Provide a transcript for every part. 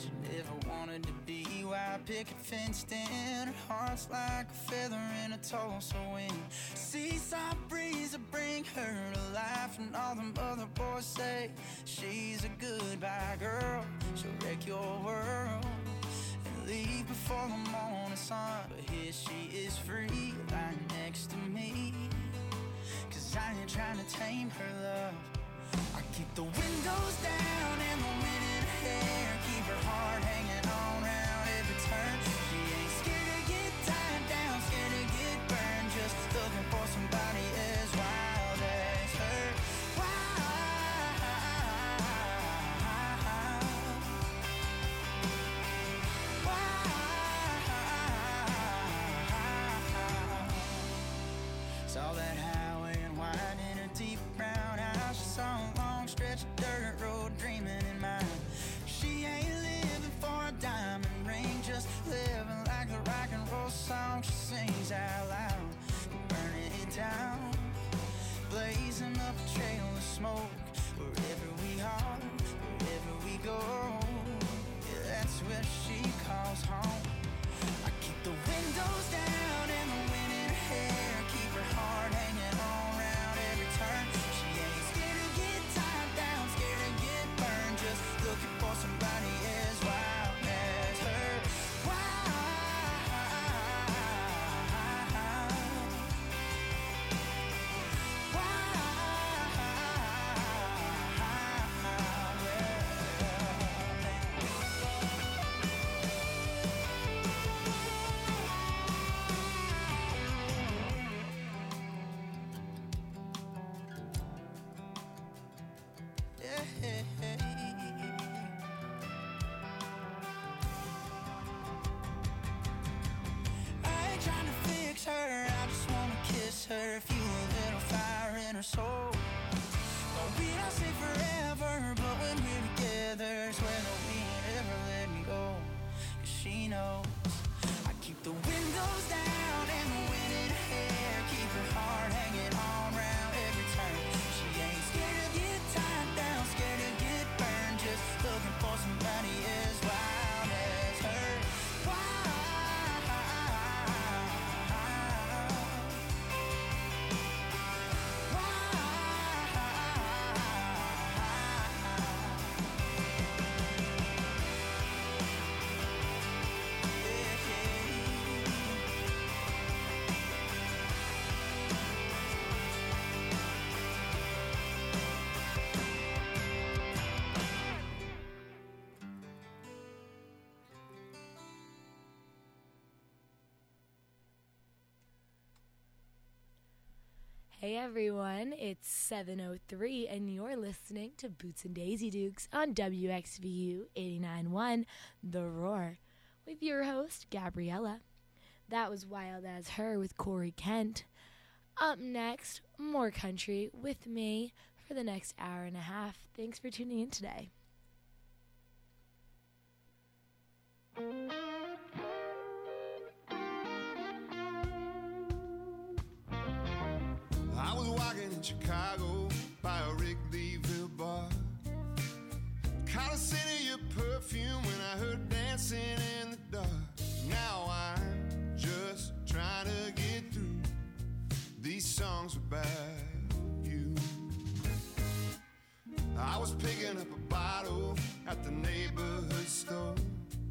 She never wanted to be white picket fenced in. Her heart's like a feather in a Tulsa wind. Seaside breeze will bring her to life, and all them other boys say she's a goodbye girl. She'll wreck your world and leave before the morning sun. But here she is free, lying next to me. Cause I ain't trying to tame her love. I keep the windows down and the wind Keep her heart hanging together, Hey everyone, it's 703 and you're listening to Boots and Daisy Dukes on WXVU 891 The Roar with your host Gabriella. That was Wild as Her with Corey Kent. Up next, more country with me for the next hour and a half. Thanks for tuning in today. In Chicago by a Wrigleyville bar. Caught a scent of your perfume when I heard dancing in the dark. Now I'm just trying to get through. These songs about you. I was picking up a bottle at the neighborhood store.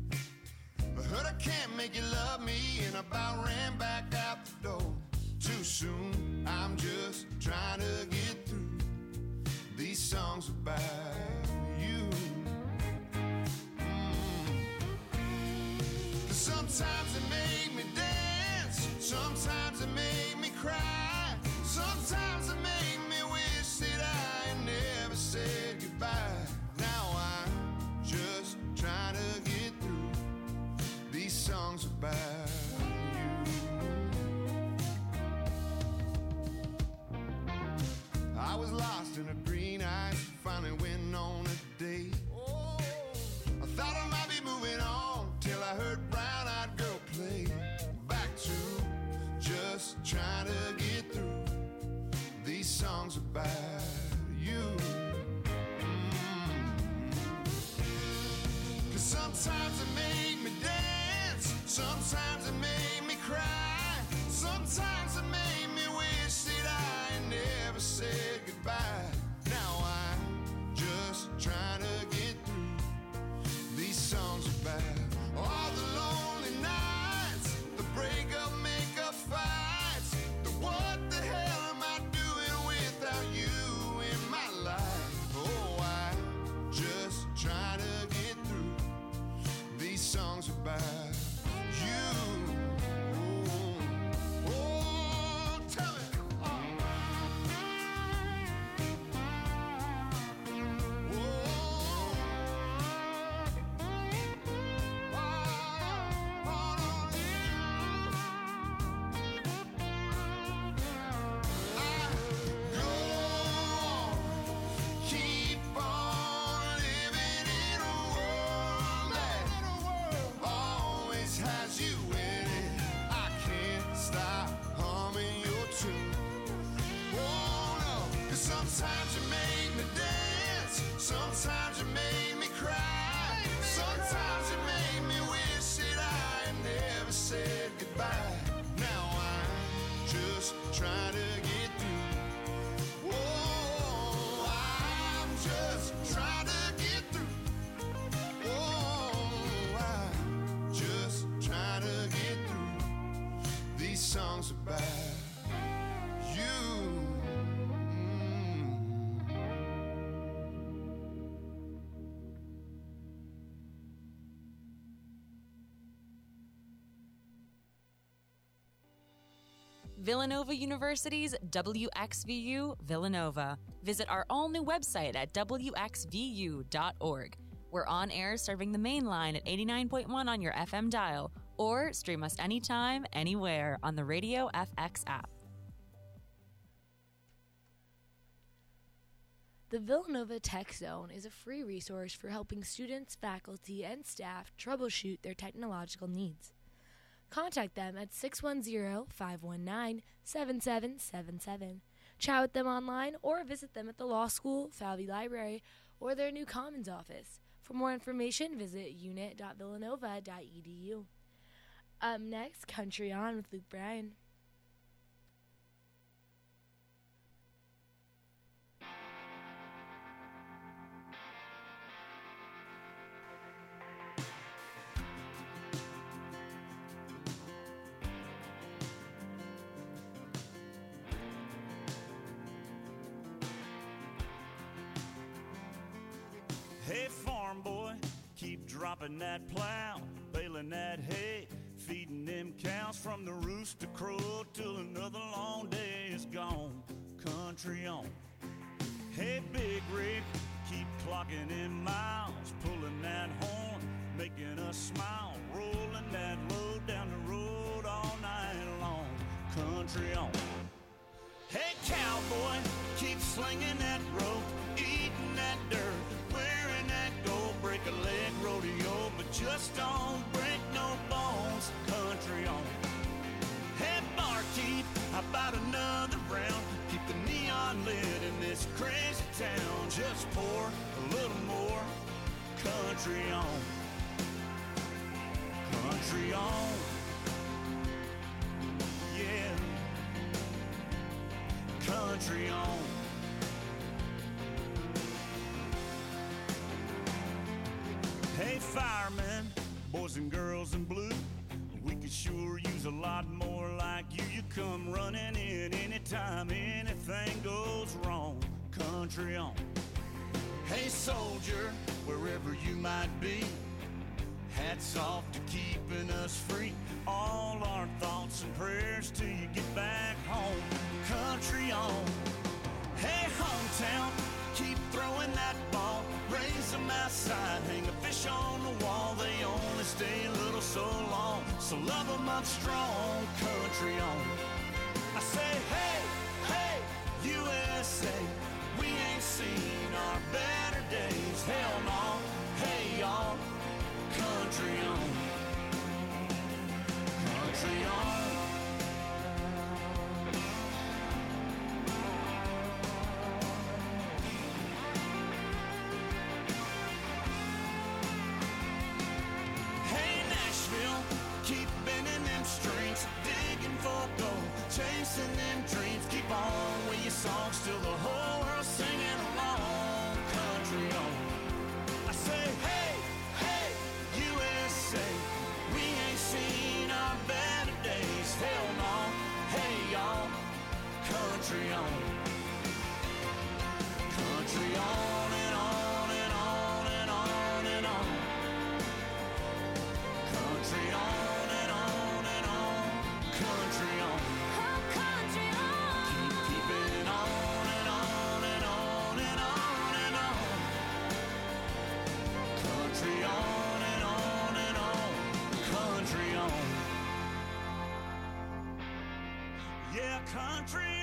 I heard I can't make you love me, and about ran back out the door. Too soon, I'm just trying to get through these songs about you. Mm. Sometimes they make me dance, sometimes they make me cry, sometimes they make me wish that I had never said goodbye. Now I'm just trying to get through these songs about was lost in a green eyes, finally went on a date. I thought I might be moving on till I heard Brown Eyed Girl play. Back to just trying to get through these songs about you. Mm. Cause Sometimes it made me dance, sometimes Villanova University's WXVU Villanova. Visit our all new website at WXVU.org. We're on air serving the main line at 89.1 on your FM dial, or stream us anytime, anywhere on the Radio FX app. The Villanova Tech Zone is a free resource for helping students, faculty, and staff troubleshoot their technological needs. Contact them at 610 519 7777. Chat with them online or visit them at the Law School, Falvey Library, or their new Commons office. For more information, visit unit.villanova.edu. Up next, Country On with Luke Bryan. Hey, farm boy, keep dropping that plow, baling that hay, feeding them cows from the rooster crow till another long day is gone. Country on. Hey, big rig, keep clocking in miles, pulling that horn, making us smile, rolling that load down the road all night long. Country on. Hey, cowboy, keep slinging that rope, eating that dirt, just don't break no bones. Country on. Hey, barkeep, how about another round? Keep the neon lit in this crazy town. Just pour a little more. Country on. Country on. Yeah country on. Hey, firemen, boys and girls in blue, we could sure use a lot more like you. You come running in anytime anything goes wrong. Country on. Hey, soldier, wherever you might be, hats off to keeping us free. All our thoughts and prayers till you get back home. Country on. Hey, hometown, keep throwing that ball. Raise them outside, hang a fish on the wall. They only stay a little so long. So love them up strong. Country on. I say, hey, hey, USA. We ain't seen our better days. Hell no. Hey, y'all. Country on. Country on. Country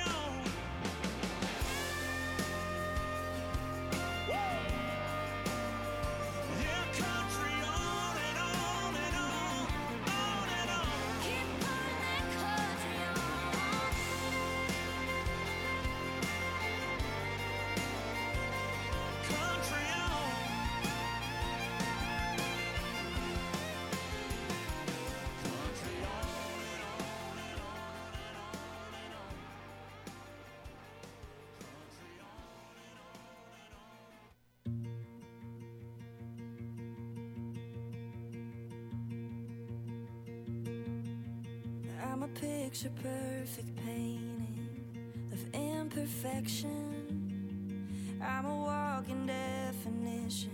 picture perfect painting of imperfection. I'm a walking definition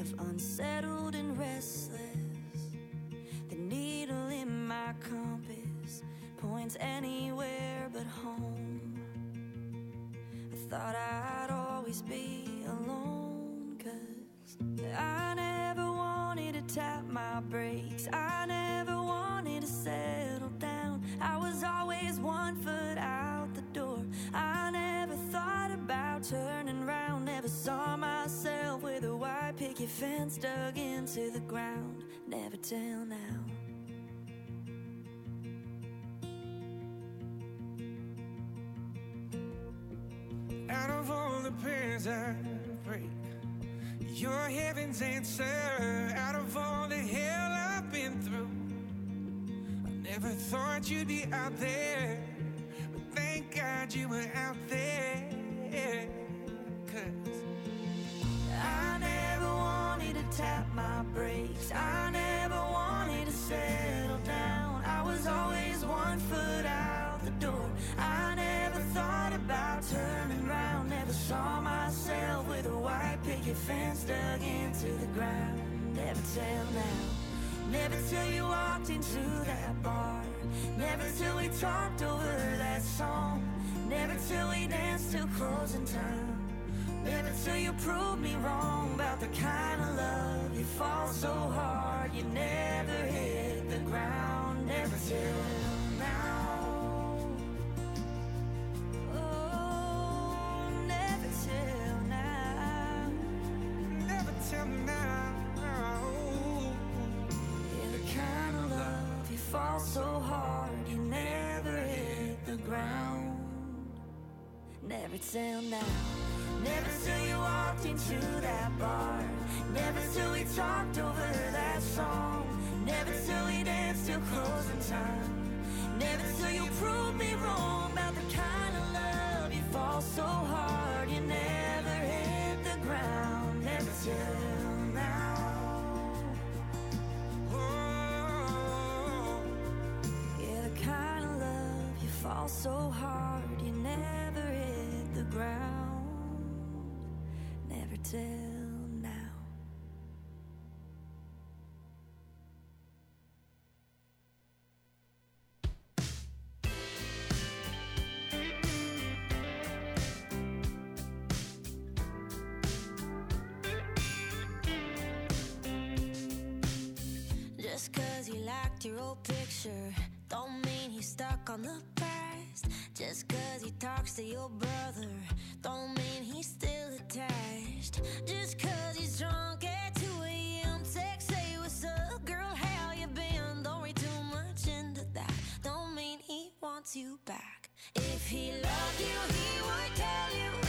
of unsettled and restless. The needle in my compass points anywhere but home. I thought I'd always be Never till now. Out of all the prayers I prayed, your heaven's answer. Out of all the hell I've been through, I never thought you'd be out there. But thank God you were out there. Tap my brakes. I never wanted to settle down. I was always one foot out the door. I never thought about turning round. Never saw myself with a white picket fence dug into the ground. Never till now. Never till you walked into that bar. Never till we talked over that song. Never till we danced till closing time. Never till you prove me wrong about the kind of love you fall so hard you never hit the ground. Never till now. Oh, never till now. never tell now. Yeah, the kind of love you fall so hard you never hit the ground. Never till now. Never till you walked into that bar. Never till we talked over that song. Never till we danced till closing time. Never till you proved me wrong about the kind of love you fall so hard till now. Just cause he liked your old picture, don't mean he's stuck on the past. Just cause he talks to your brother, don't mean he's still attached. Just cause he's drunk at 2 a.m., text, say, What's up, girl? How you been? Don't read too much into that. Don't mean he wants you back. If he loved you, he would tell you.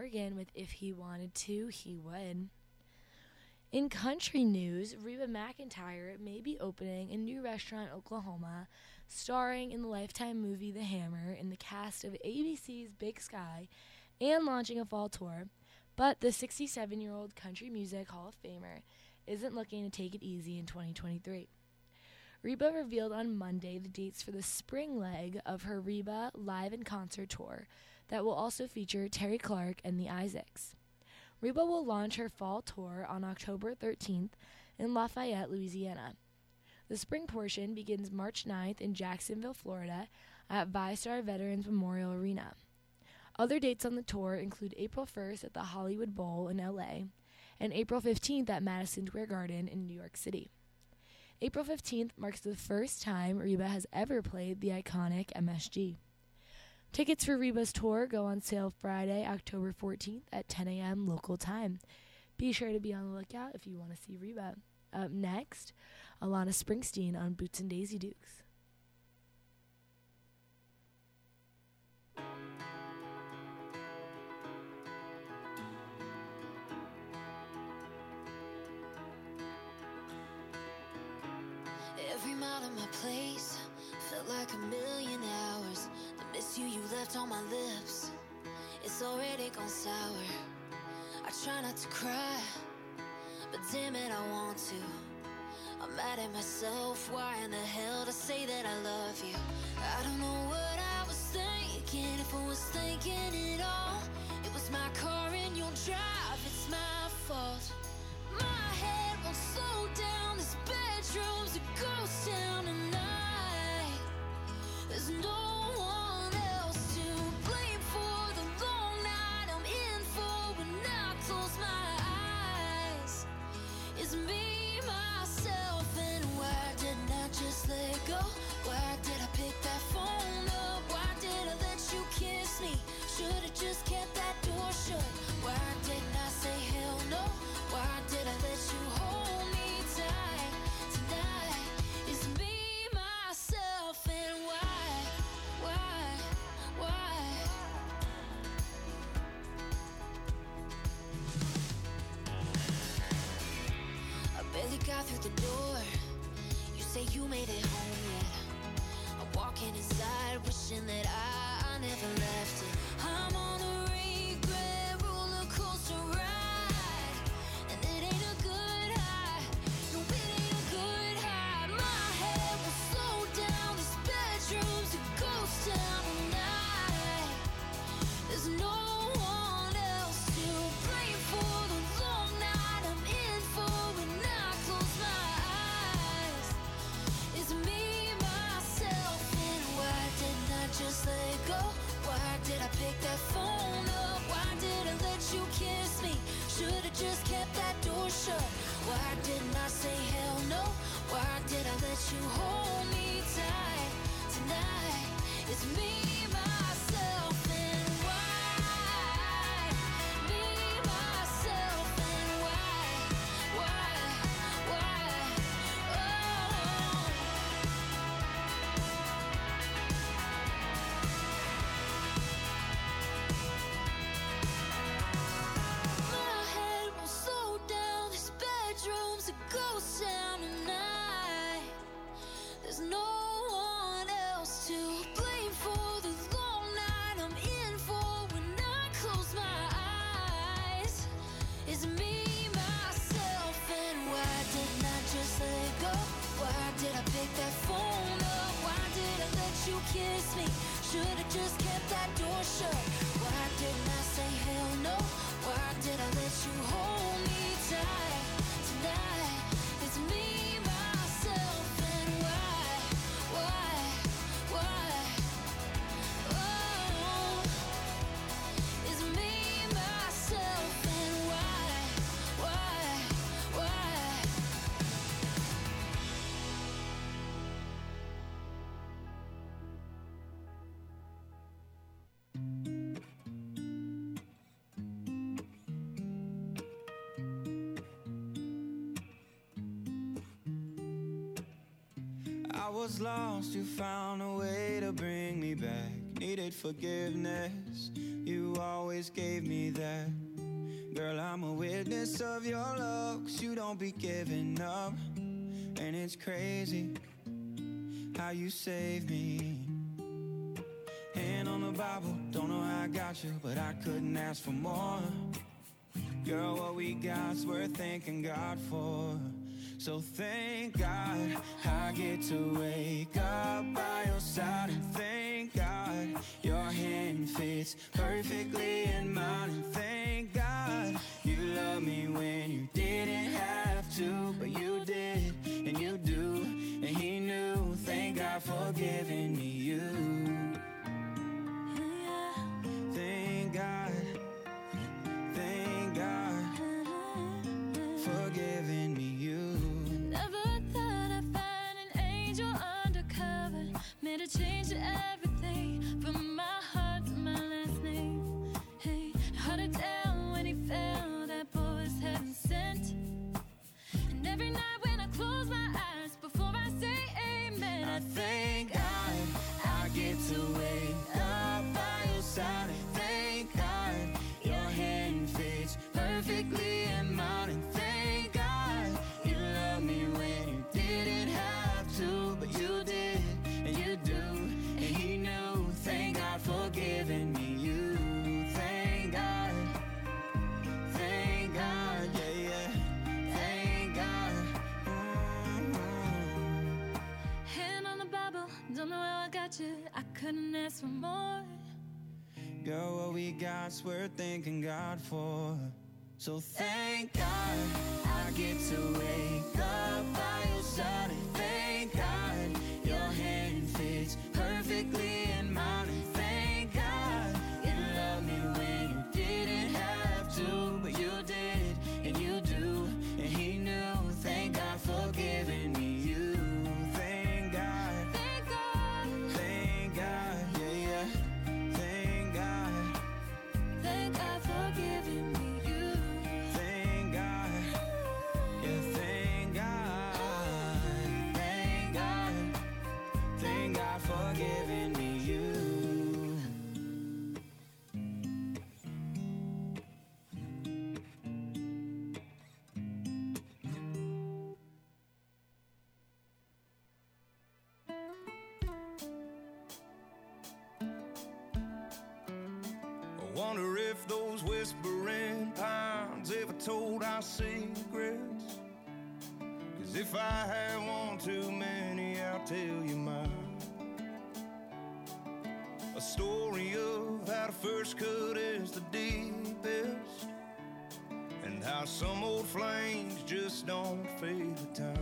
Morgan with If He Wanted To, He Would. In country news, Reba McEntire may be opening a new restaurant in Oklahoma, starring in the Lifetime movie The Hammer in the cast of ABC's Big Sky, and launching a fall tour. But the 67 year old Country Music Hall of Famer isn't looking to take it easy in 2023. Reba revealed on Monday the dates for the spring leg of her Reba Live in Concert tour that will also feature Terri Clark and the Isaacs. Reba will launch her fall tour on October 13th in Lafayette, Louisiana. The spring portion begins March 9th in Jacksonville, Florida at VyStar Veterans Memorial Arena. Other dates on the tour include April 1st at the Hollywood Bowl in LA and April 15th at Madison Square Garden in New York City. April 15th marks the first time Reba has ever played the iconic MSG. Tickets for Reba's tour go on sale Friday, October 14th at 10 a.m. local time. Be sure to be on the lookout if you want to see Reba. Up next, Alana Springsteen on Boots and Daisy Dukes. Every mile of my place felt like a million hours. Miss you you left on my lips, it's already gone sour. I try not to cry, but damn it, I want to. I'm mad at myself. Why in the hell to say that I love you? I don't know what I was thinking. If I was thinking it all, it was my car and your drive. It's my fault. Got through the door. You say you made it home yet. I'm walking inside, wishing that I, I never left me? Should've just kept that door shut. Why didn't I say hell no? Why did I let you hold me tight tonight? It's me, just can't was lost, you found a way to bring me back. Needed forgiveness, you always gave me that. Girl, I'm a witness of your love, cause you don't be giving up. And it's crazy how you saved me. Hand on the Bible, don't know how I got you, but I couldn't ask for more. Girl, what we got's worth thanking God for. So thank God I get to wake up by your side. And thank God your hand fits perfectly in mine. And thank God you love me when you didn't have to, but you did, and you do. And He knew, thank God for giving some more. Girl, what we got's worth thanking God for. So thank God I get to wake up by your side. Thank God your hand fits perfectly in mine. whispering pines ever told our secrets. Cause if I had one too many, I'll tell you mine. A story of how the first cut is the deepest, and how some old flames just don't fade with time.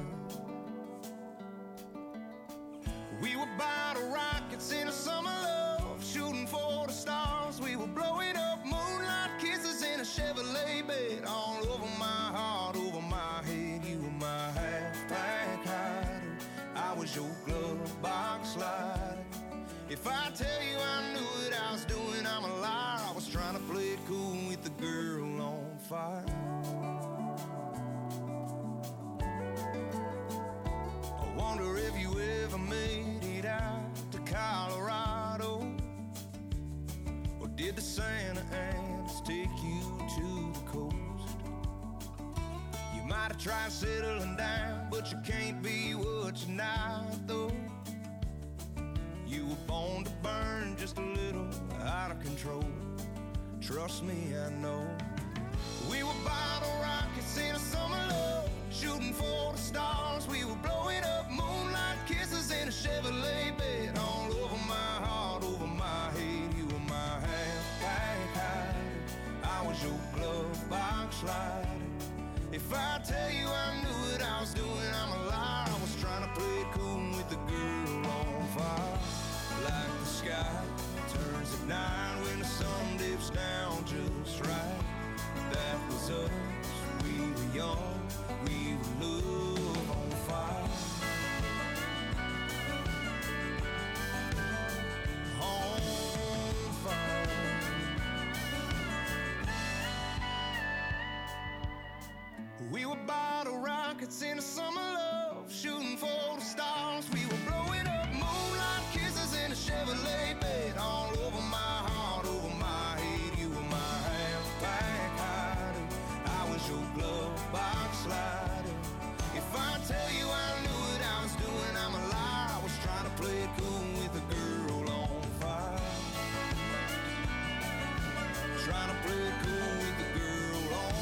Play it cool with the girl on.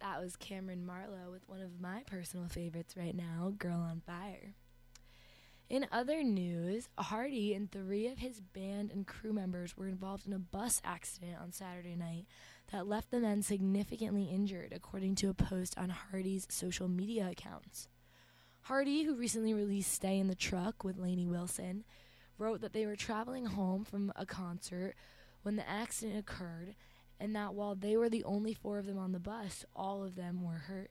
That was Cameron Marlowe with one of my personal favorites right now, Girl on Fire. In other news, Hardy and three of his band and crew members were involved in a bus accident on Saturday night that left the men significantly injured, according to a post on Hardy's social media accounts. Hardy, who recently released Stay in the Truck with Lainey Wilson, wrote that they were traveling home from a concert when the accident occurred and that while they were the only four of them on the bus, all of them were hurt.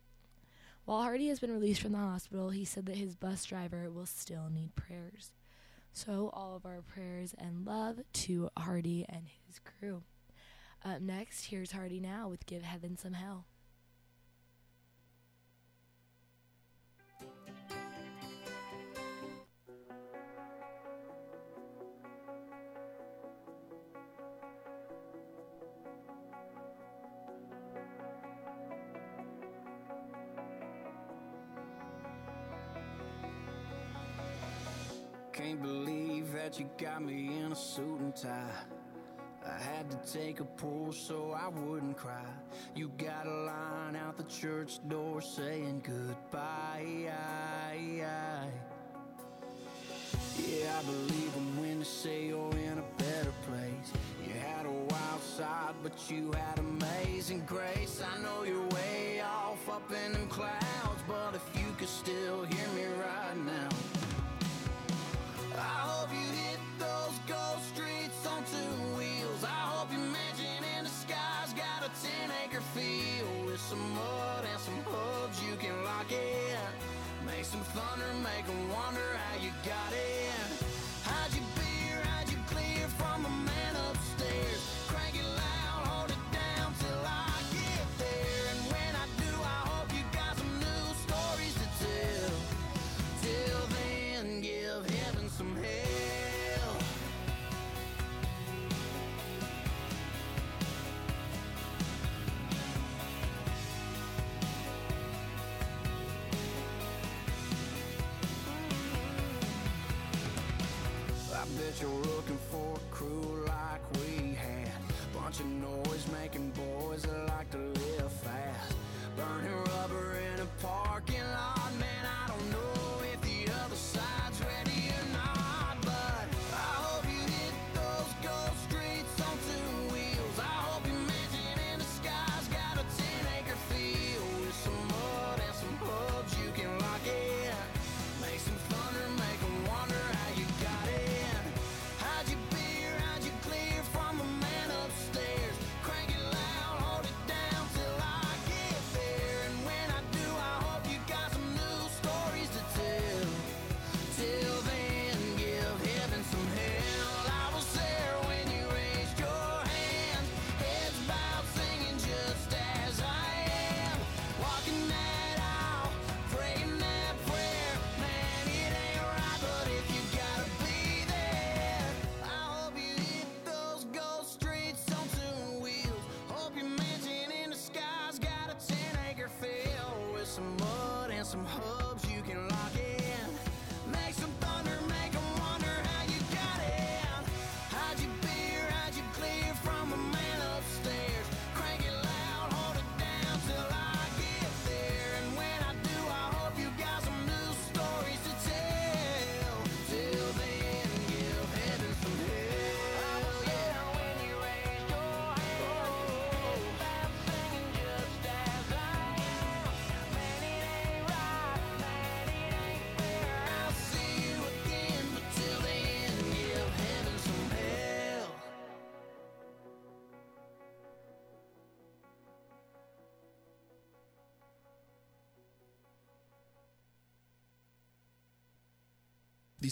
While Hardy has been released from the hospital, he said that his bus driver will still need prayers. So, all of our prayers and love to Hardy and his crew. Up next, here's Hardy now with Give Heaven Some Hell. Can't believe that you got me in a suit and tie. I had to take a pull so I wouldn't cry. You got a line out the church door saying goodbye. Yeah, I believe them when they say you're in a better place. You had a wild side, but you had amazing grace. I know you're way off up in them clouds, but if you could still hear me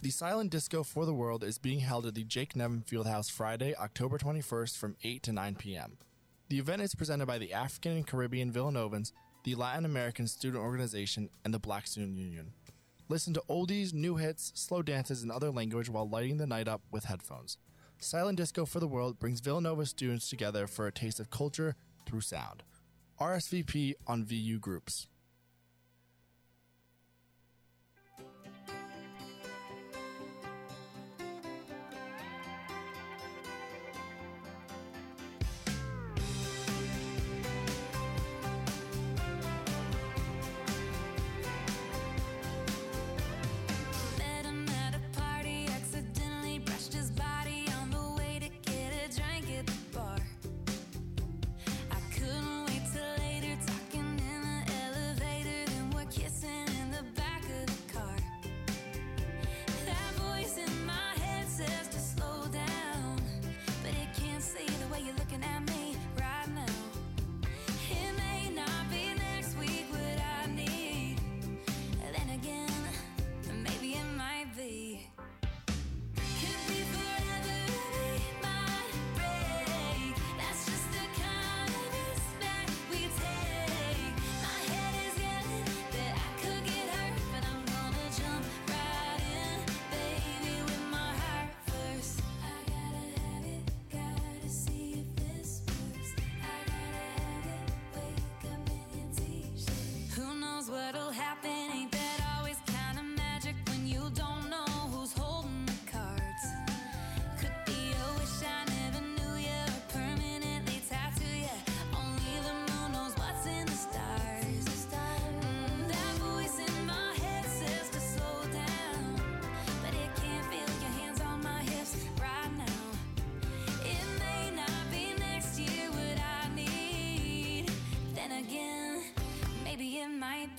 The Silent Disco for the World is being held at the Jake Nevin Fieldhouse Friday, October 21st from 8 to 9 p.m. The event is presented by the African and Caribbean Villanovans, the Latin American Student Organization, and the Black Student Union. Listen to oldies, new hits, slow dances, and other language while lighting the night up with headphones. Silent Disco for the World brings Villanova students together for a taste of culture through sound. RSVP on VU Groups.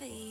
be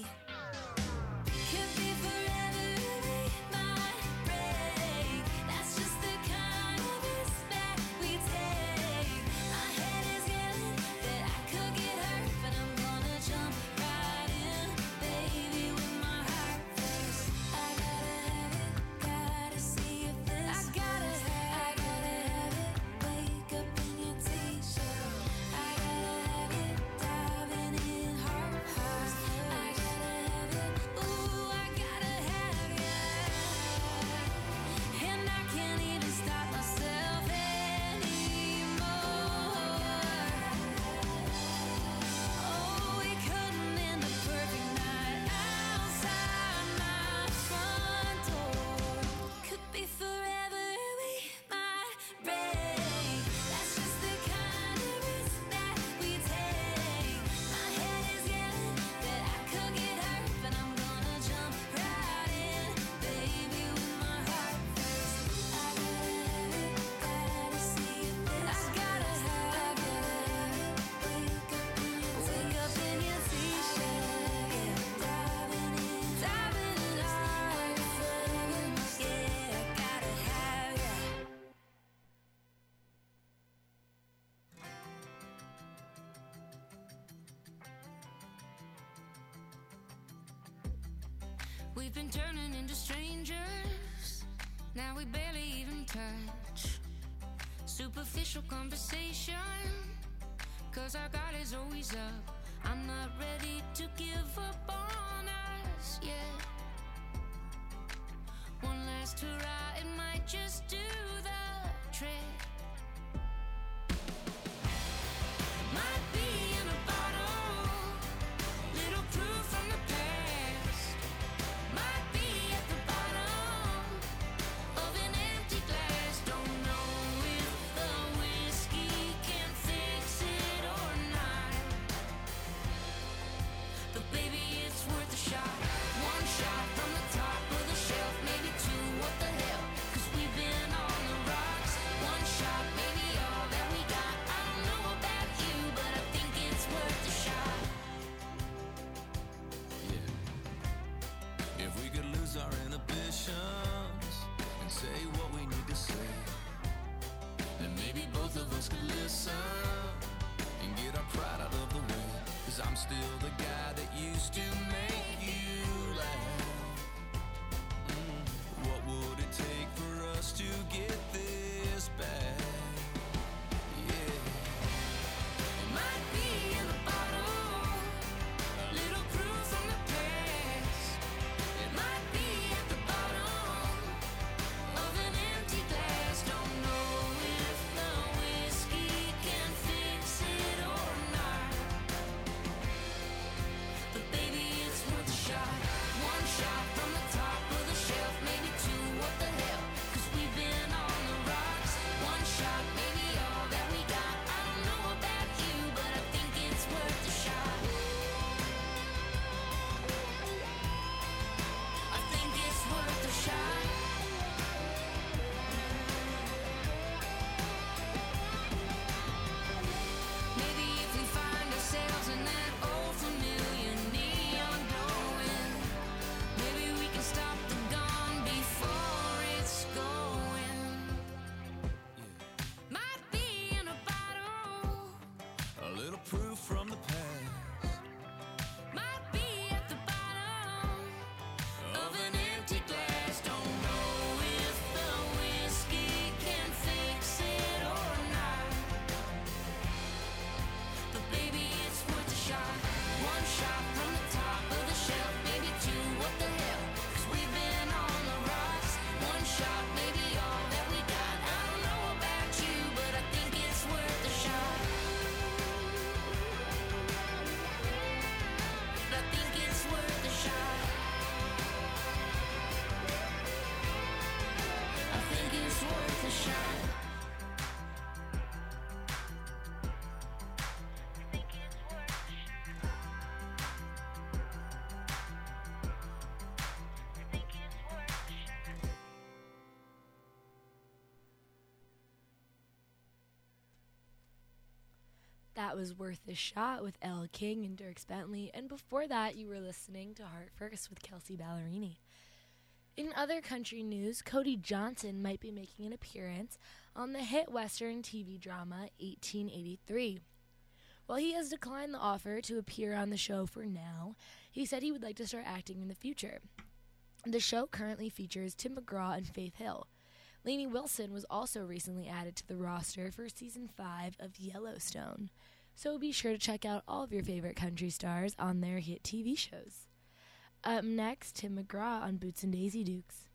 turning into strangers. Now we barely even touch. Superficial conversation, cause our God is always up. I'm not ready to give up on us yet. One last hurrah, it might just do the trick. Might be. That was Worth a Shot with Elle King and Dierks Bentley, and before that, you were listening to Heart First with Kelsea Ballerini. In other country news, Cody Johnson might be making an appearance on the hit Western TV drama 1883. While he has declined the offer to appear on the show for now, he said he would like to start acting in the future. The show currently features Tim McGraw and Faith Hill. Lainey Wilson was also recently added to the roster for season 5 of Yellowstone. So be sure to check out all of your favorite country stars on their hit TV shows. Up next, Tim McGraw on Boots and Daisy Dukes.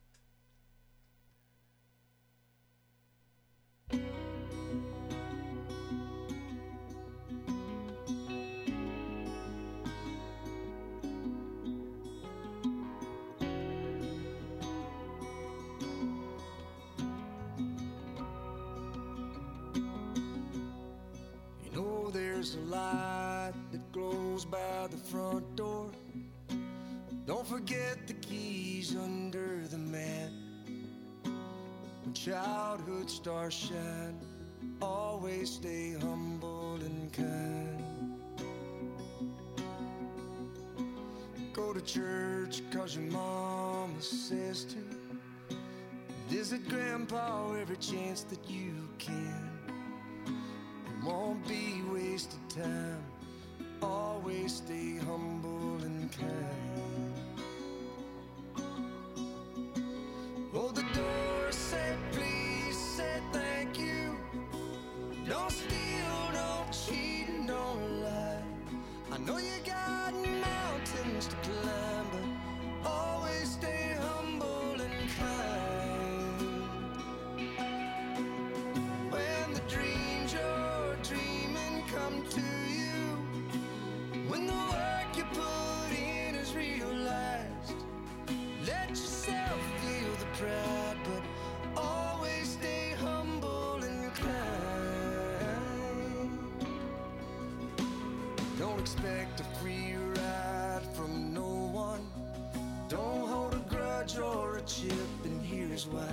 By the front door. Don't forget the keys under the mat. When childhood stars shine, always stay humble and kind. Go to church cause your mama says to. Visit grandpa every chance that you can. It won't be wasted time. Always stay humble and kind. Expect a free ride from no one. Don't hold a grudge or a chip, and here's why.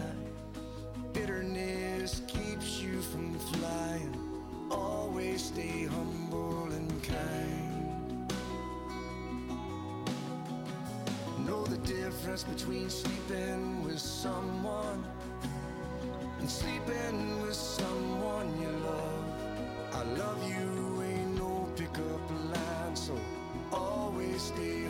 Bitterness keeps you from flying. Always stay humble and kind. Know the difference between sleeping with someone and sleeping with someone you love. I love you stay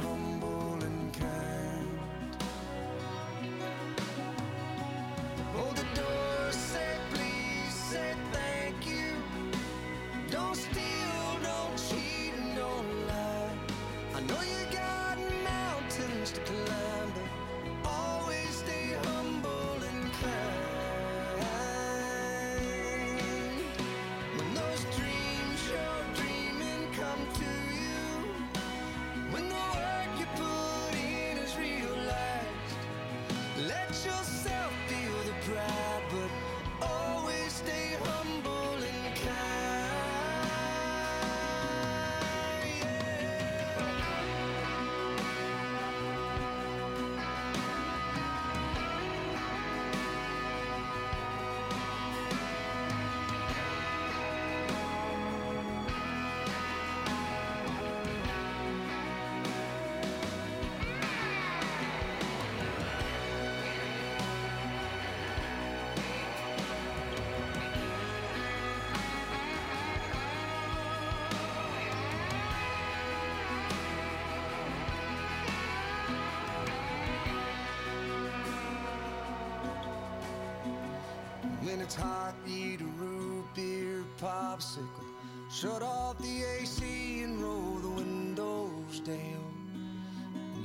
it's hot, eat a root beer popsicle. Shut off the AC and roll the windows down.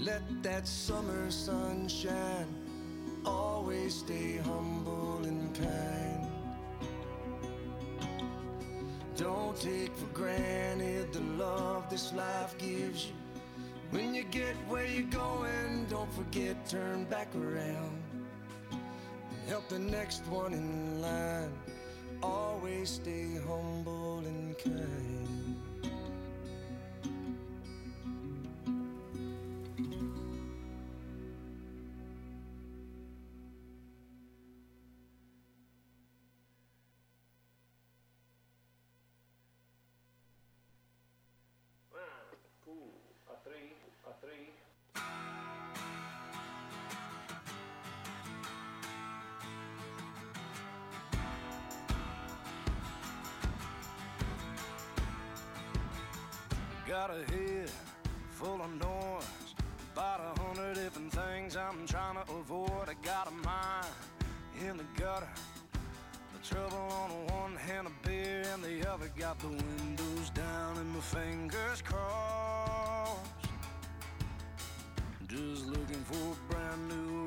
Let that summer sun shine. Always stay humble and kind. Don't take for granted the love this life gives you. When you get where you're going, don't forget, turn back around help the next one in line. Always stay humble and kind. One, two, a three, a three. Got a head full of noise. About a hundred different things I'm trying to avoid. I got a mind in the gutter. The trouble on the one hand, a beer in the other. Got the windows down and my fingers crossed. Just looking for a brand new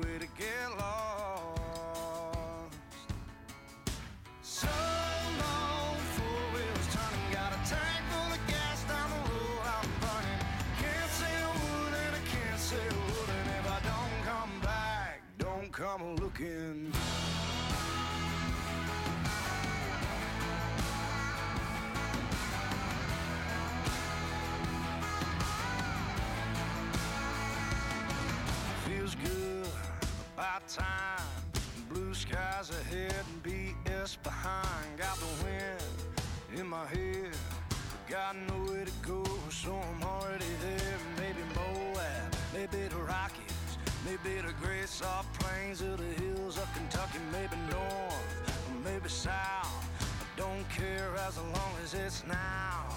got nowhere to go, so I'm already there. Maybe Moab, maybe the Rockies, maybe the great soft plains of the hills of Kentucky, maybe north, or maybe south. I don't care as long as it's now.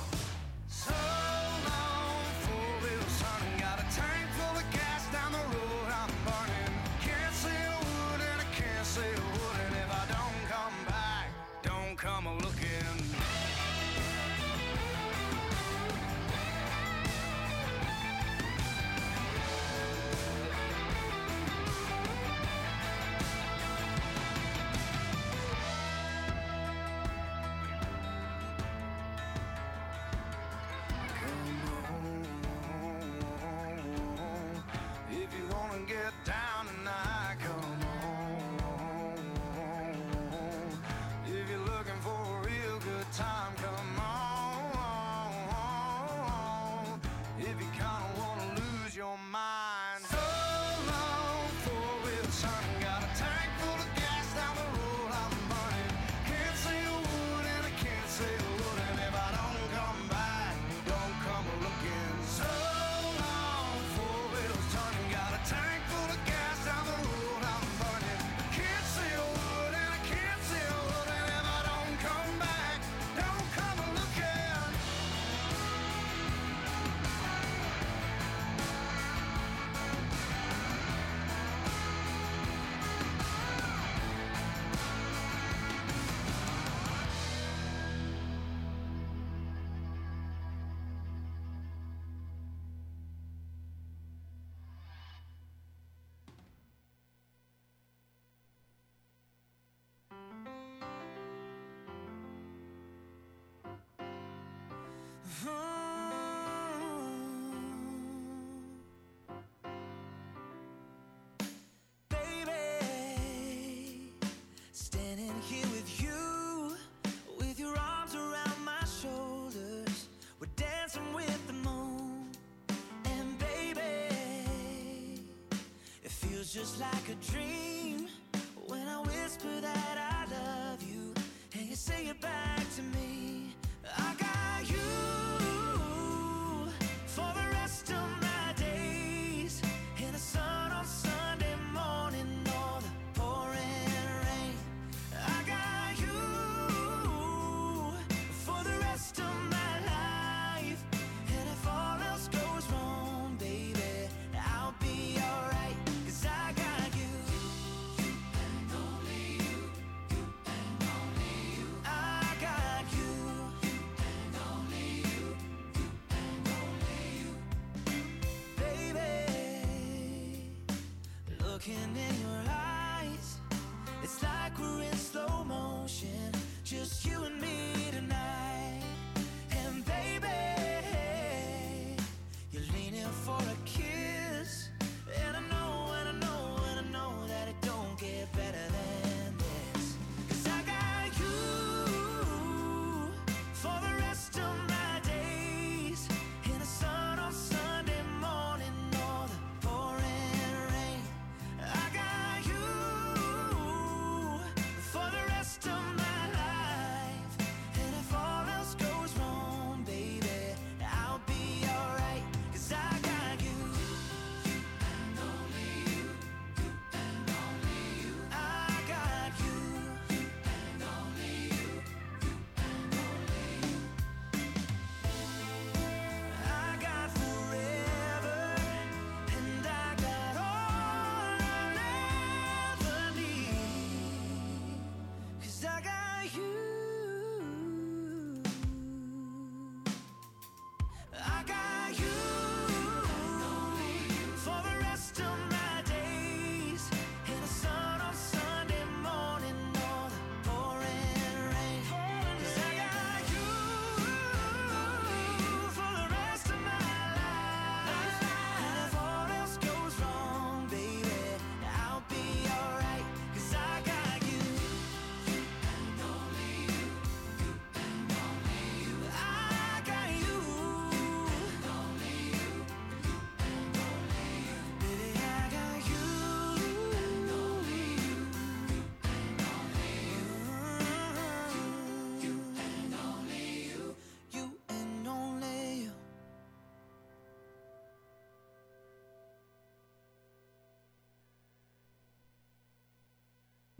just like a dream.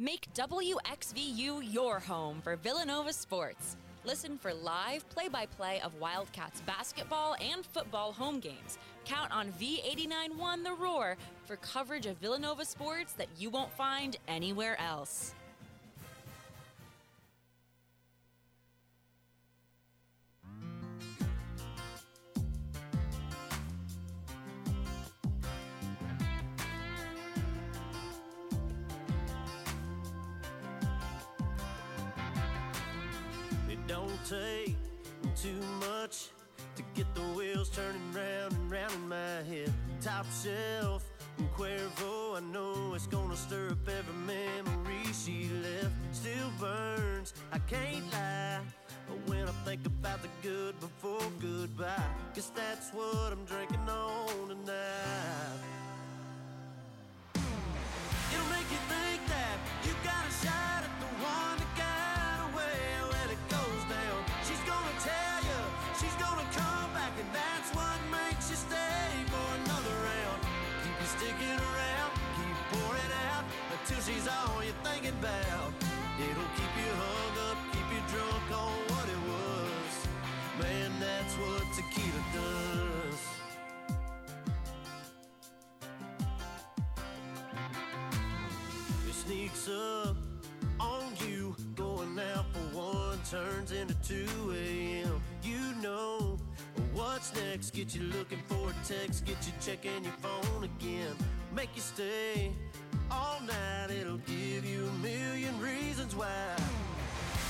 Make WXVU your home for Villanova sports. Listen for live play by play of Wildcats basketball and football home games. Count on V891 The Roar for coverage of Villanova sports that you won't find anywhere else. Checking your phone again, make you stay all night. It'll give you a million reasons why.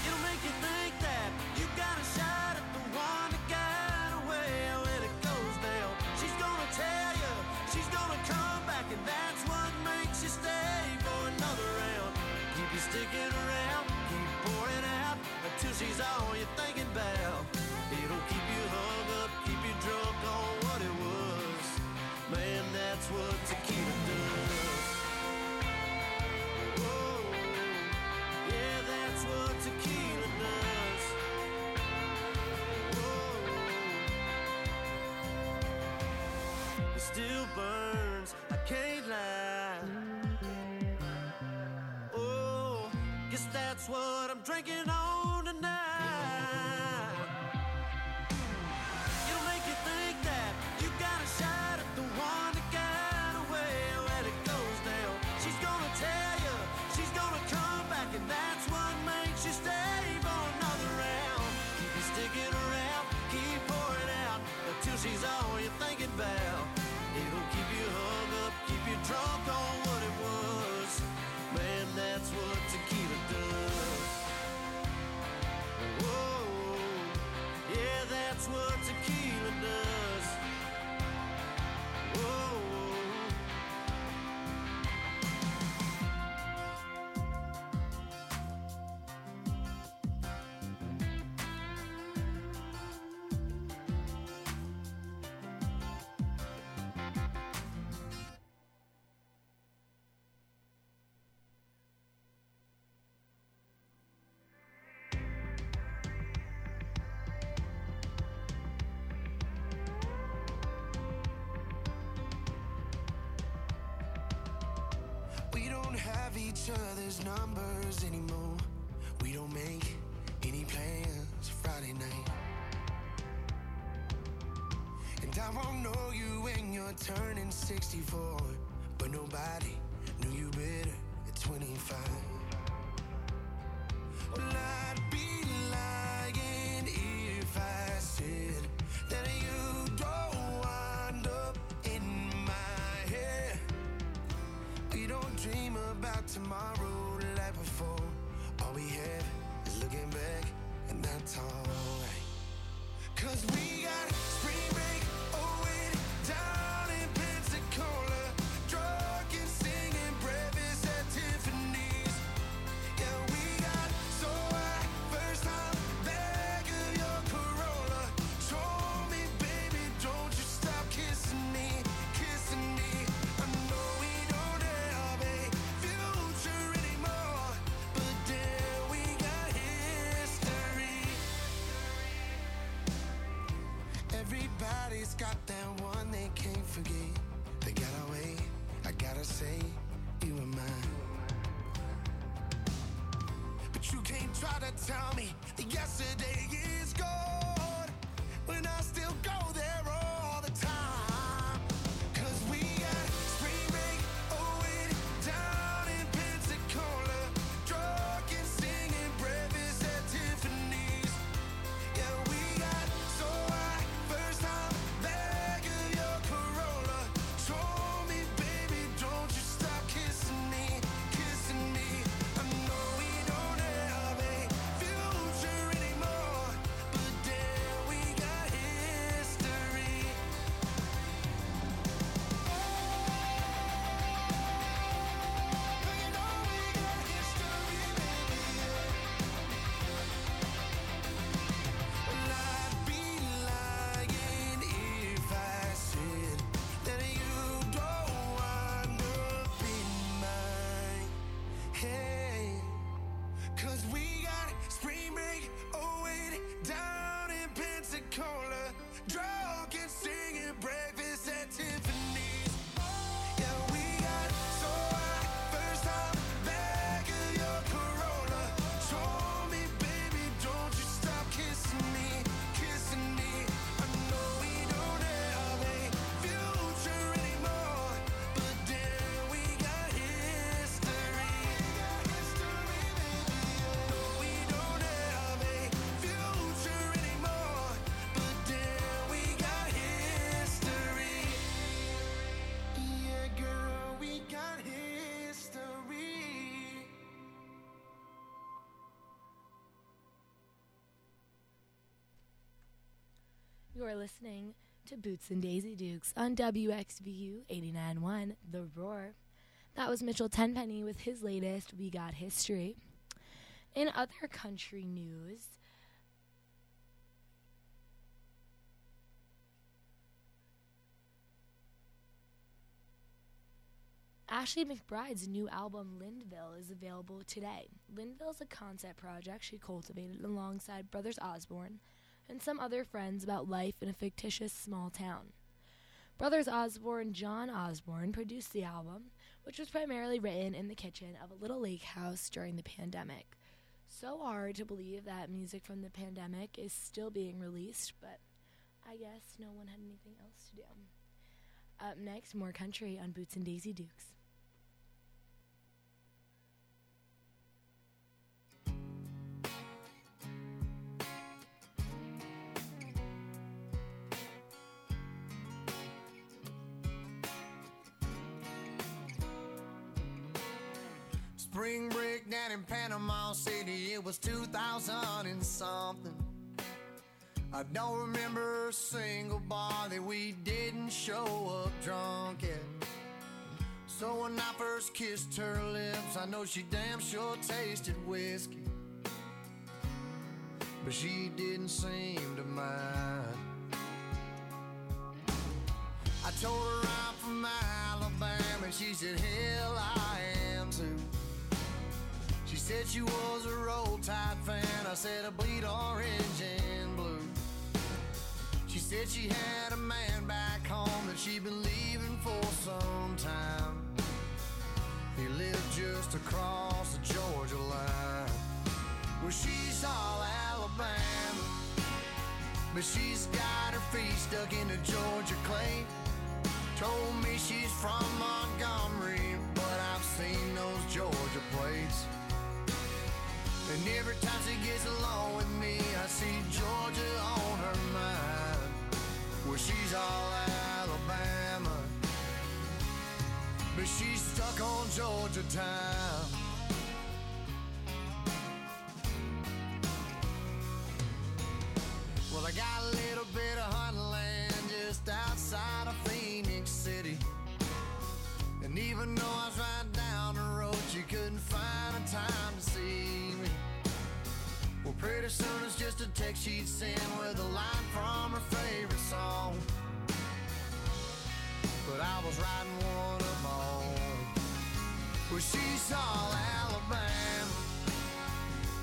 It'll make you think that you got a shot at the one that got away when it goes down. She's gonna tell you, she's gonna come back, and that's what makes you stay for another round. Keep you sticking around, keep pouring out until she's all you're thinking about. It'll keep you what I'm drinking on numbers anymore. We don't make any plans Friday night. And I won't know you when you're turning 64. But nobody knew you better at 25. Everybody's got that one they can't forget. They got away, I gotta say, you were mine. But you can't try to tell me that yesterday is gone when I still got. Boots and Daisy Dukes on WXVU 89.1 The Roar. That was Mitchell Tenpenny with his latest We Got History. In other country news, Ashley McBryde's new album Lindeville is available today. Lindeville is a concept project she cultivated alongside Brothers Osborne and some other friends about life in a fictitious small town. Brothers Osborne John Osborne produced the album, which was primarily written in the kitchen of a little lake house during the pandemic. So hard to believe that music from the pandemic is still being released, but I guess no one had anything else to do. Up next, more country on Boots and Daisy Dukes. Was 2000 and something. I don't remember a single bar that we didn't show up drunk at. So when I first kissed her lips, I know she damn sure tasted whiskey. But she didn't seem to mind. I told her I'm from Alabama, she said, Hell, I am too. She said she was a roll tide fan. I said I bleed orange and blue. She said she had a man back home that she'd been leaving for some time. He lived just across the Georgia line. Well, she's all Alabama, but she's got her feet stuck in the Georgia clay. Told me she's from Montgomery, but I've seen those Georgia plates. And every time she gets along with me, I see Georgia on her mind. Well, she's all Alabama, but she's stuck on Georgia time. Well, I got a little bit of hunting land just outside of Phenix City. And even though I was pretty soon it's just a text she'd send with a line from her favorite song. But I was writing one of my. Well, she's all Alabama,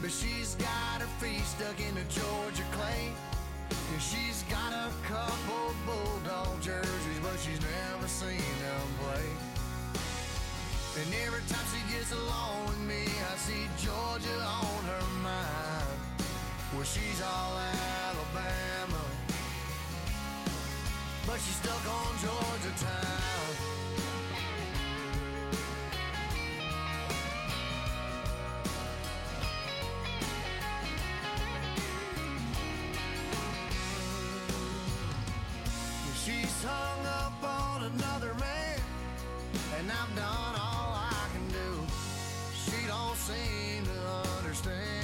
but she's got her feet stuck in the Georgia clay. And she's got a couple bulldog jerseys, but she's never seen them play. And every time she gets along with me, I see Georgia on her. Well, she's all Alabama, but she's stuck on Georgia town. She's hung up on another man, and I've done all I can do. She don't seem to understand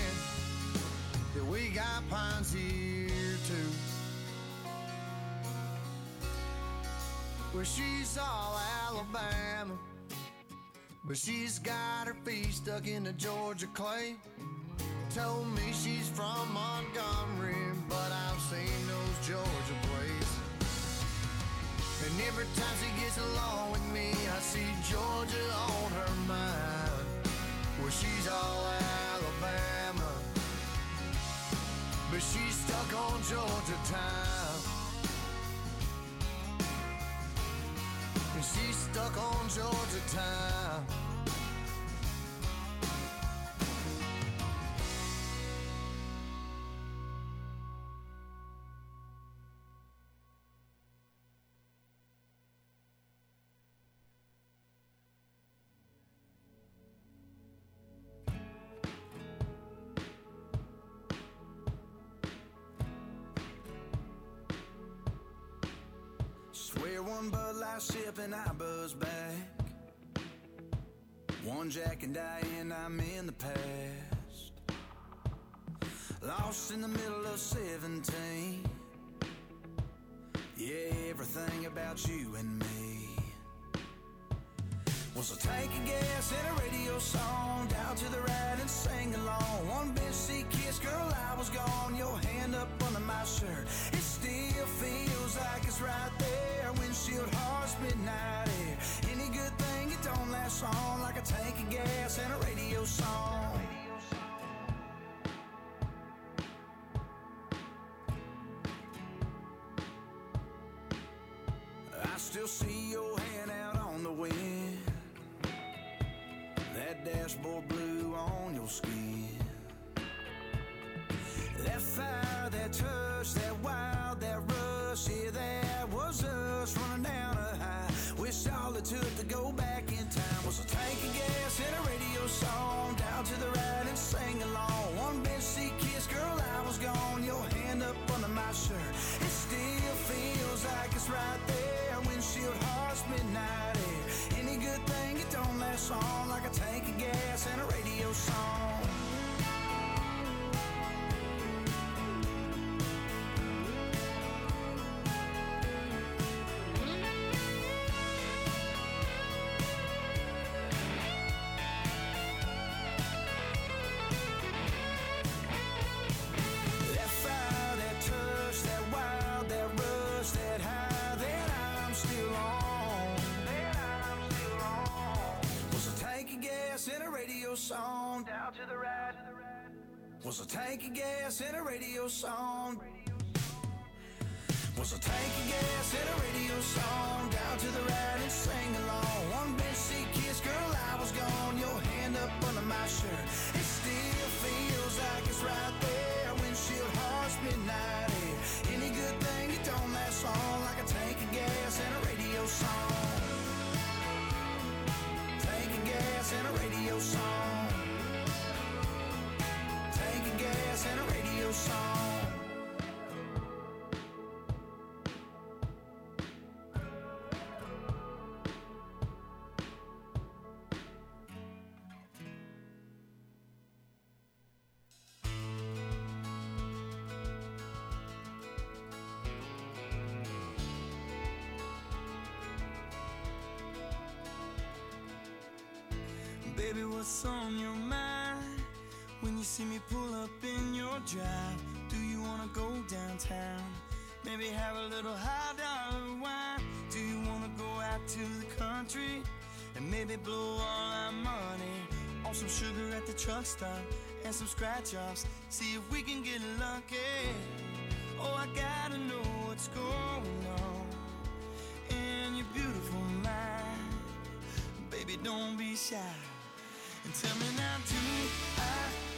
we got pines here too. Well, she's all Alabama, but she's got her feet stuck in the Georgia clay. Told me she's from Montgomery, but I've seen those Georgia plays. And every time she gets along with me, I see Georgia on her mind. Well, she's all Alabama, but she's stuck on Georgia time. And she's stuck on Georgia time. One Bud Light sip and I buzz back. One Jack and Diane, I'm in the past. Lost in the middle of 17. Yeah, everything about you and me. Was a tank of gas and a radio song down to the right and sing along. One bench kiss, girl, I was gone. Your hand up under my shirt. It still feels like it's right there. Windshield harsh, midnight air. Any good thing, it don't last long. Like a tank of gas and a radio song. I still see Dashboard blue on your skin. That fire, that touch, that wild, that rush. Yeah, that was us running down a high. Wish all it took to go back in time was a tank of gas and a radio song. Down to the right and sing along. One bench seat kiss, girl, I was gone. Your hand up under my shirt. It still feels like it's right there. Windshield harsh, midnight Like a tank of gas and a radio song. Was a tank of gas and a radio song. Was a tank of gas and a radio song. Down to the right and sing along. One bench seat kiss, girl, I was gone. Your hand up under my shirt. It still feels like it's right there. Windshield harsh, midnight air. Any good thing, it don't last long. Like a tank of gas and a radio song. Tank of gas and a radio song. And a radio song. Baby, what's on your you see me pull up in your drive, do you wanna go downtown? Maybe have a little high dollar wine. Do you wanna go out to the country and maybe blow all our money on some sugar at the truck stop and some scratch offs? See if we can get lucky. Oh, I gotta know what's going on in your beautiful mind. Baby, don't be shy. And tell me now, do I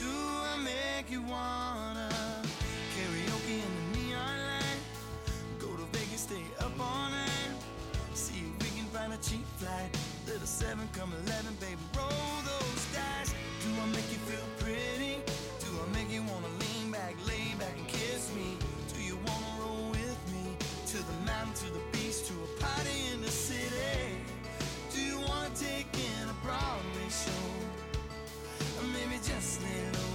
do I make you wanna karaoke in the neon light? Go to Vegas, stay up all night. See if we can find a cheap flight. Little seven, come eleven, baby, roll those dice. Do I make you feel? Just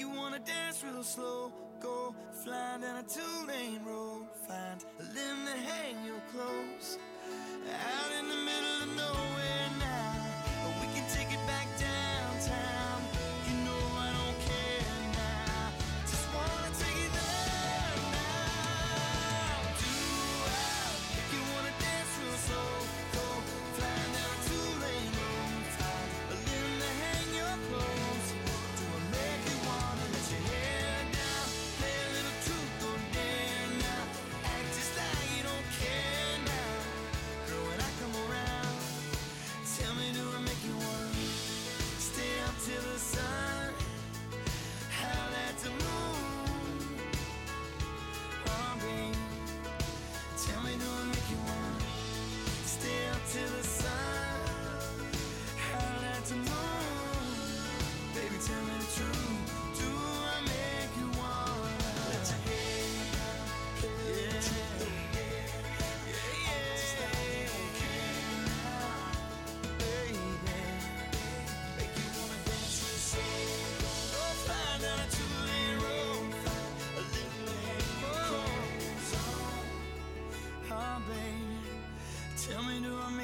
you wanna dance real slow? Go flying down a two-lane road, find a limb to hang your clothes. Out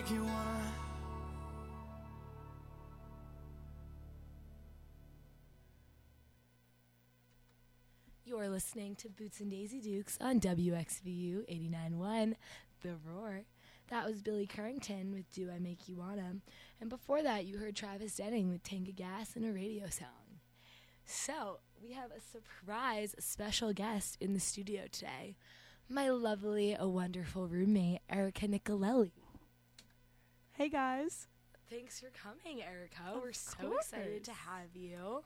make you wanna? You're listening to Boots and Daisy Dukes on WXVU 89.1 The Roar. That was Billy Currington with Do I Make You Wanna? And before that, you heard Travis Denning with Tank of Gas and a radio song. So, we have a surprise special guest in the studio today. My lovely, a wonderful roommate, Erica Nicolelli. Hey guys. Thanks for coming, Erica. Of We're so excited to have you.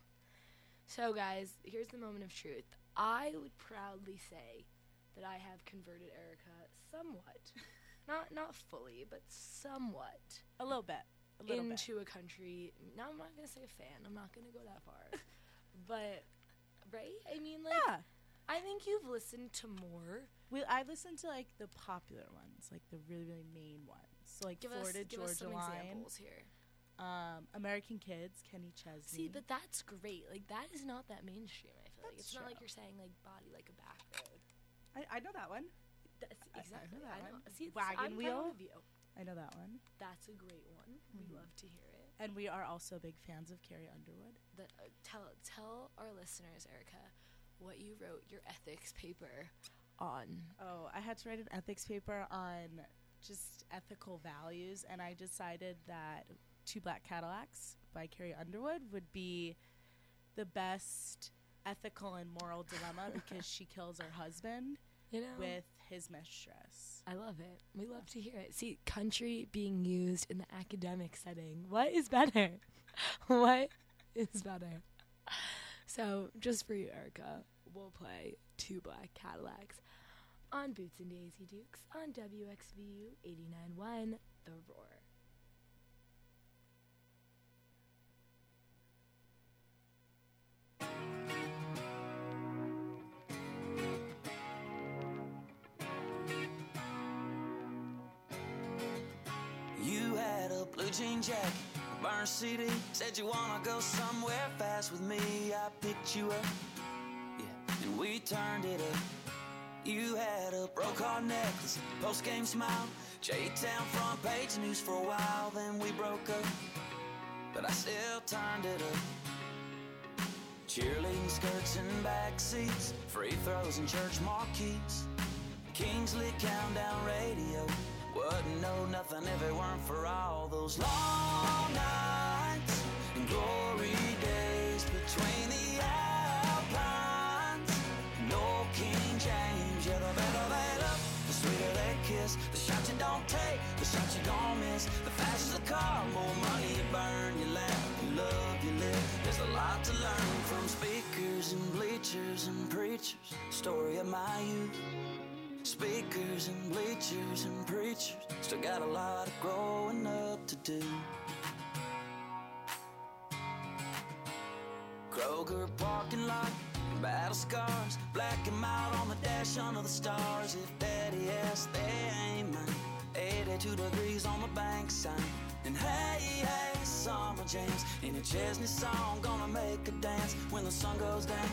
So, guys, here's the moment of truth. I would proudly say that I have converted Erica somewhat, not not fully, but somewhat, A little bit. A little bit. into a country. Now, I'm not gonna say a fan. I'm not gonna go that far, but right? I mean, like, Yeah. I think you've listened to more. We, I listened to like the popular ones, like the really, really main ones. So like Give Florida us give Georgia us some Line, examples here. um, American Kids, Kenny Chesney. See, but that's great. Like that is not that mainstream. I feel like That's it's not like you're saying like body like a back road. I, I know that one. That's I- I exactly. know that I know. one. See, Wagon Wheel. you. I know that one. That's a great one. We Mhm. love to hear it. And we are also big fans of Carrie Underwood. The, uh, tell tell our listeners, Erica, what you wrote your ethics paper on. Oh, I had to write an ethics paper on just ethical values, and I decided that Two Black Cadillacs by Carrie Underwood would be the best ethical and moral dilemma because she kills her husband You know, with his mistress. I love it. We love to hear it. See, country being used in the academic setting. What is better? what is better? So, just for you, Erica, we'll play Two Black Cadillacs on Boots and Daisy Dukes on WXVU 89.1 The Roar. You had a blue jean jacket, a burn CD. Said you wanna go somewhere fast with me. I picked you up, yeah, and we turned it up. You had a broke heart necklace, post game smile. J Town front page news for a while, then we broke up. But I still turned it up. Cheerleading skirts and back seats, free throws and church marquees. Kingsley countdown radio. Wouldn't know nothing if it weren't for all those long nights take, the shot you don't miss. The faster the car, more money you burn. You laugh, you love, you live. There's a lot to learn from speakers and bleachers and preachers. Story of my youth. Speakers and bleachers and preachers still got a lot of growing up to do. Kroger parking lot, battle scars, black and mild on the dash under the stars. If daddy asks, they ain't mine. 82 degrees on the bank sign. And hey, hey, summer jams in a Chesney song, gonna make a dance when the sun goes down.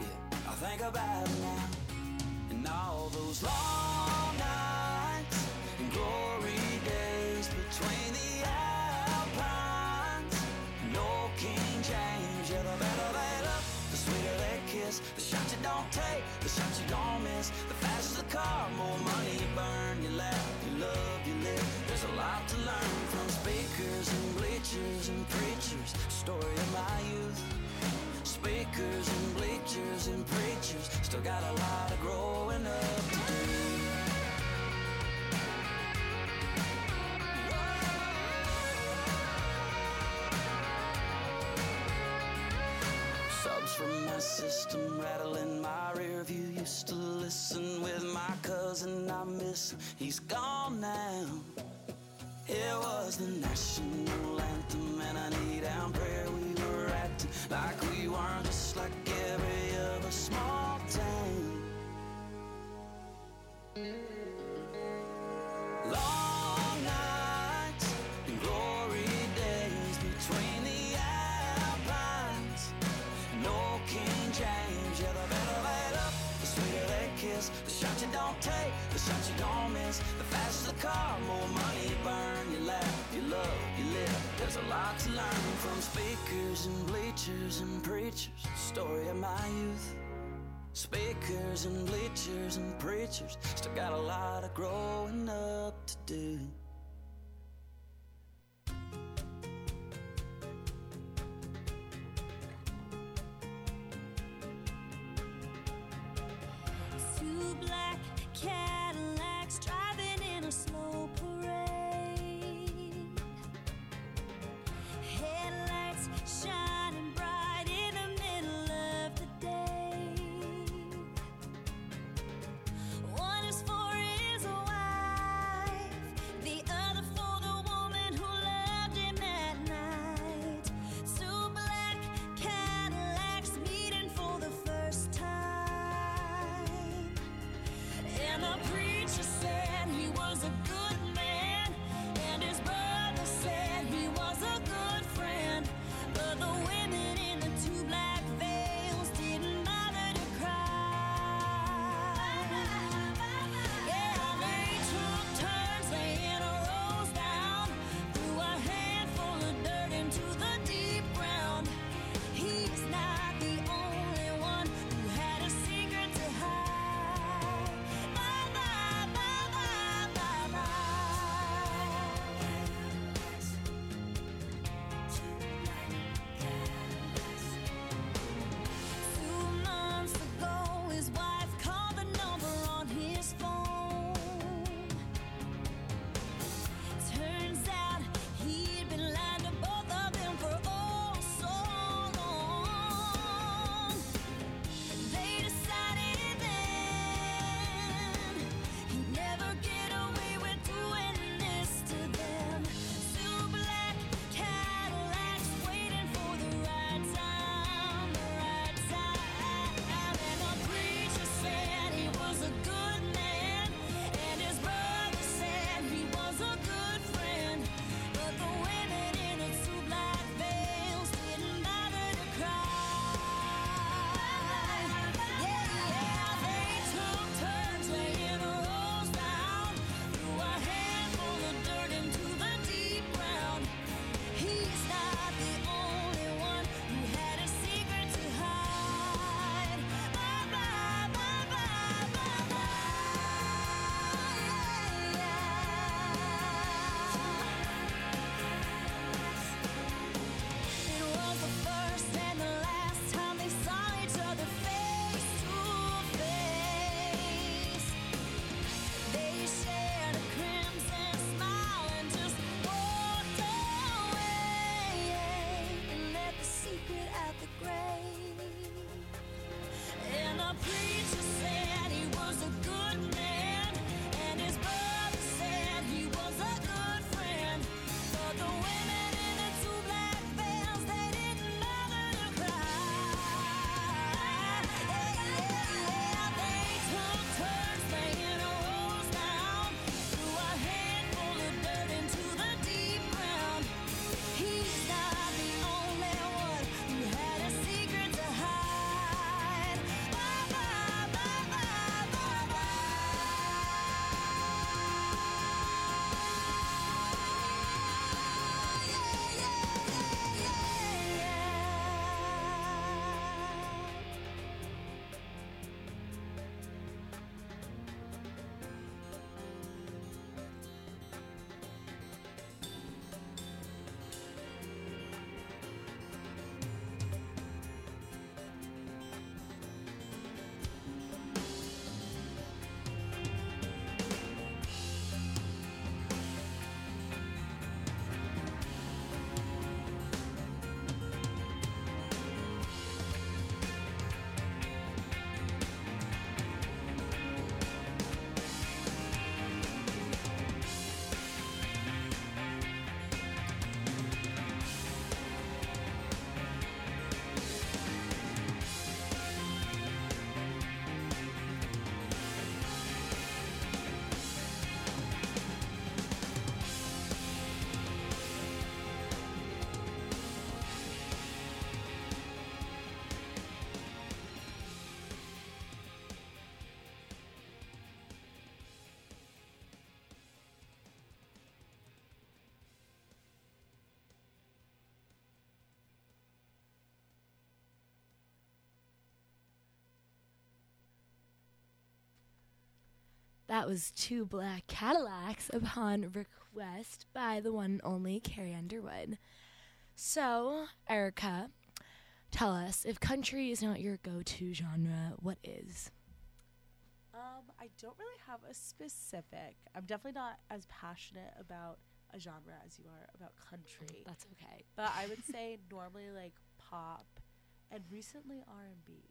Yeah, I think about it now. And all those long nights and glory a lot to learn from speakers and bleachers and preachers. Story of my youth. Speakers and bleachers and preachers still got a lot of growing up to do. Subs from my system rattling my rear view. Used to listen with my cousin. I miss him. He's gone now. It was the national anthem and I need down prayer. We were acting like we weren't just like every other small town. Long nights glory days between the Alpines. No King James, yeah, the better they look, the sweeter they kiss. The shot you don't take, the shot you don't miss. The faster the car, more money There's a lot to learn from speakers and bleachers and preachers. Story of my youth. Speakers and bleachers and preachers still got a lot of growing up to do. Two black Cadillacs driving in a slow That was two black Cadillacs upon request by the one and only Carrie Underwood. So, Erica, tell us if country is not your go to genre, what is? Um, I don't really have a specific. I'm definitely not as passionate about a genre as you are about country. That's okay. But I would say normally like pop and recently R&B.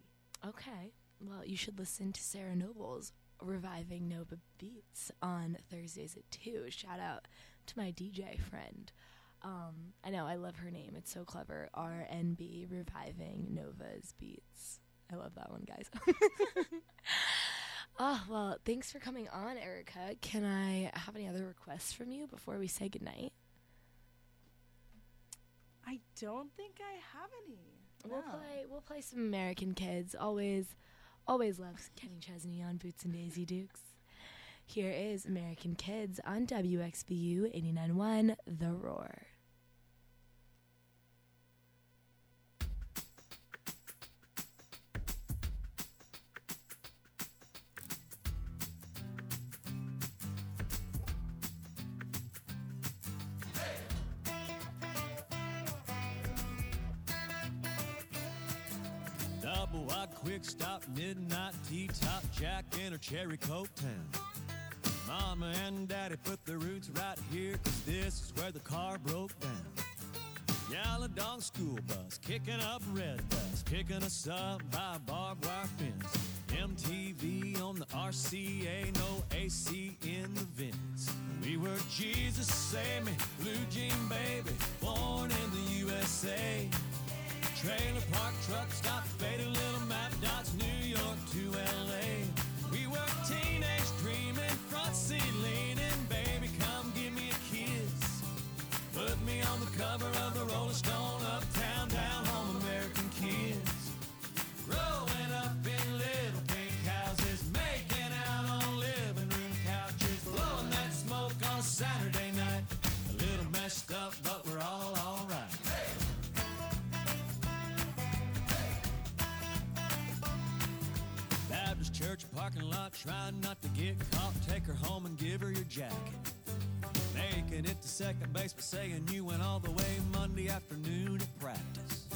Okay. Well, you should listen to Sarah Noble's Reviving Nova Beats on Thursdays at 2. Shout out to my DJ friend. Um, I know, I love her name. It's so clever. RNB, Reviving Nova's Beats. I love that one, guys. oh, well, thanks for coming on, Erica. Can I have any other requests from you before we say goodnight? I don't think I have any. We'll No. play. We'll play some American Kids. Always, always loves Kenny Chesney on Boots and Daisy Dukes. Here is American Kids on WXVU 89.1 The Roar. Midnight tea top, Jack in a cherry coke town. Mama and daddy put their roots right here, cause this is where the car broke down. Dog school bus, kicking up red dust, picking us up by barbed wire fence. MTV on the RCA, no AC in the vents. We were Jesus save me, blue jean baby, born in the USA. Trailer park truck stop, faded little map dots, New cover of the Rolling Stone, uptown, down home, American kids. Growing up in little pink houses, making out on living room couches, blowing that smoke on Saturday night. A little messed up, but we're all alright. Baptist church parking lot, trying not to get caught. Take her home and give her your jacket. Making it to second base, but saying you went all the way Monday afternoon at practice.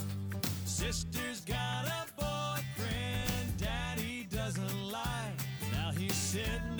Sister's got a boyfriend, daddy doesn't like. Now he's sitting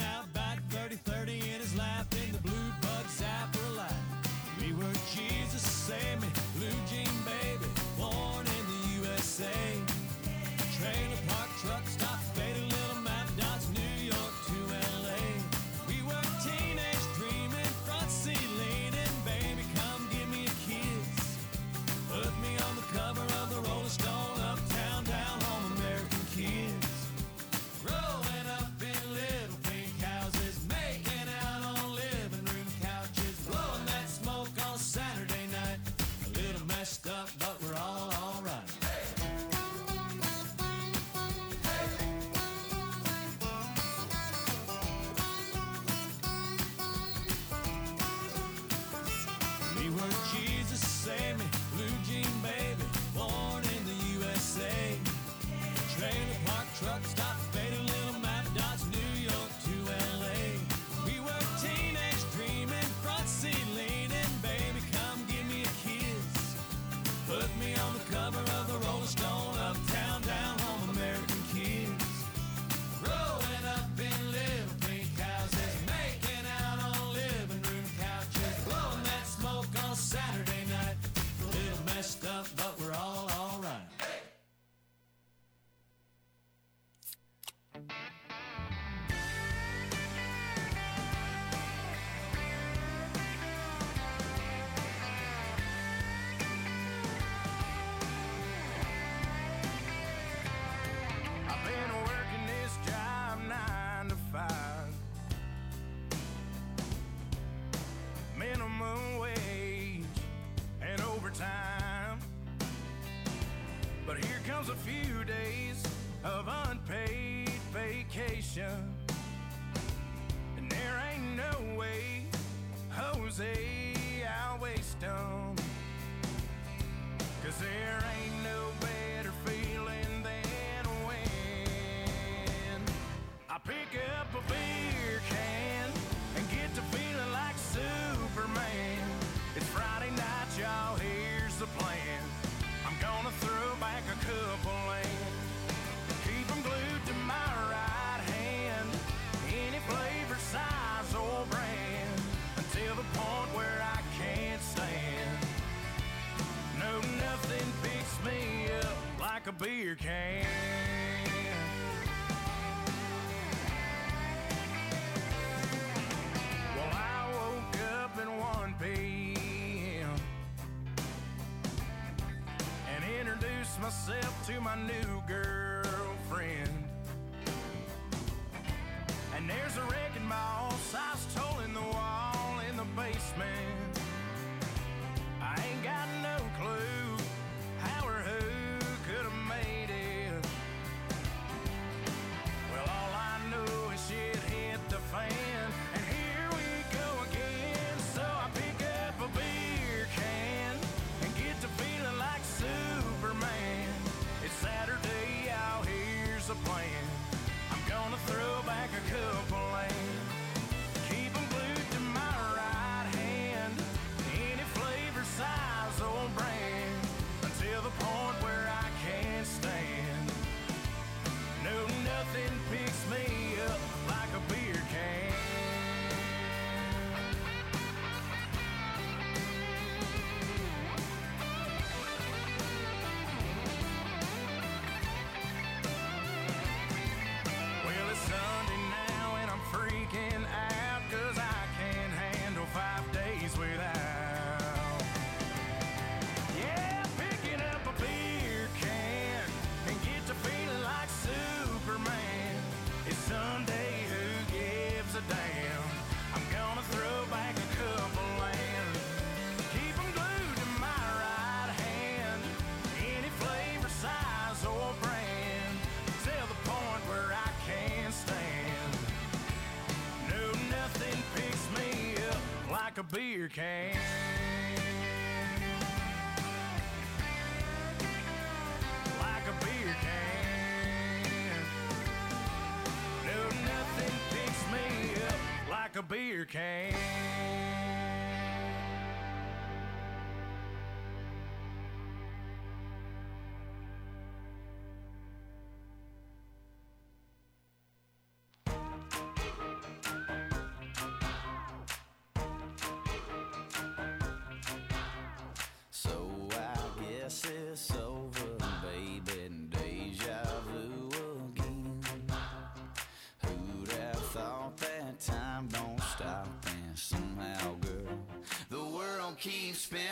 was a few days of unpaid vacation. And there ain't no way, Jose, I'll waste them. Cause there ain't no better feeling than when I pick up a beer can and get to feeling like Superman. It's Friday night, y'all, here's the plan. I'm gonna throw back a cup beer can. Well, I woke up at 1 p.m. and introduced myself to my new girlfriend. And there's a wrecking ball size toll in the wall in the basement. I ain't got no sugar cane. Like a beer can. No, nothing picks me up like a beer can. keep spinning.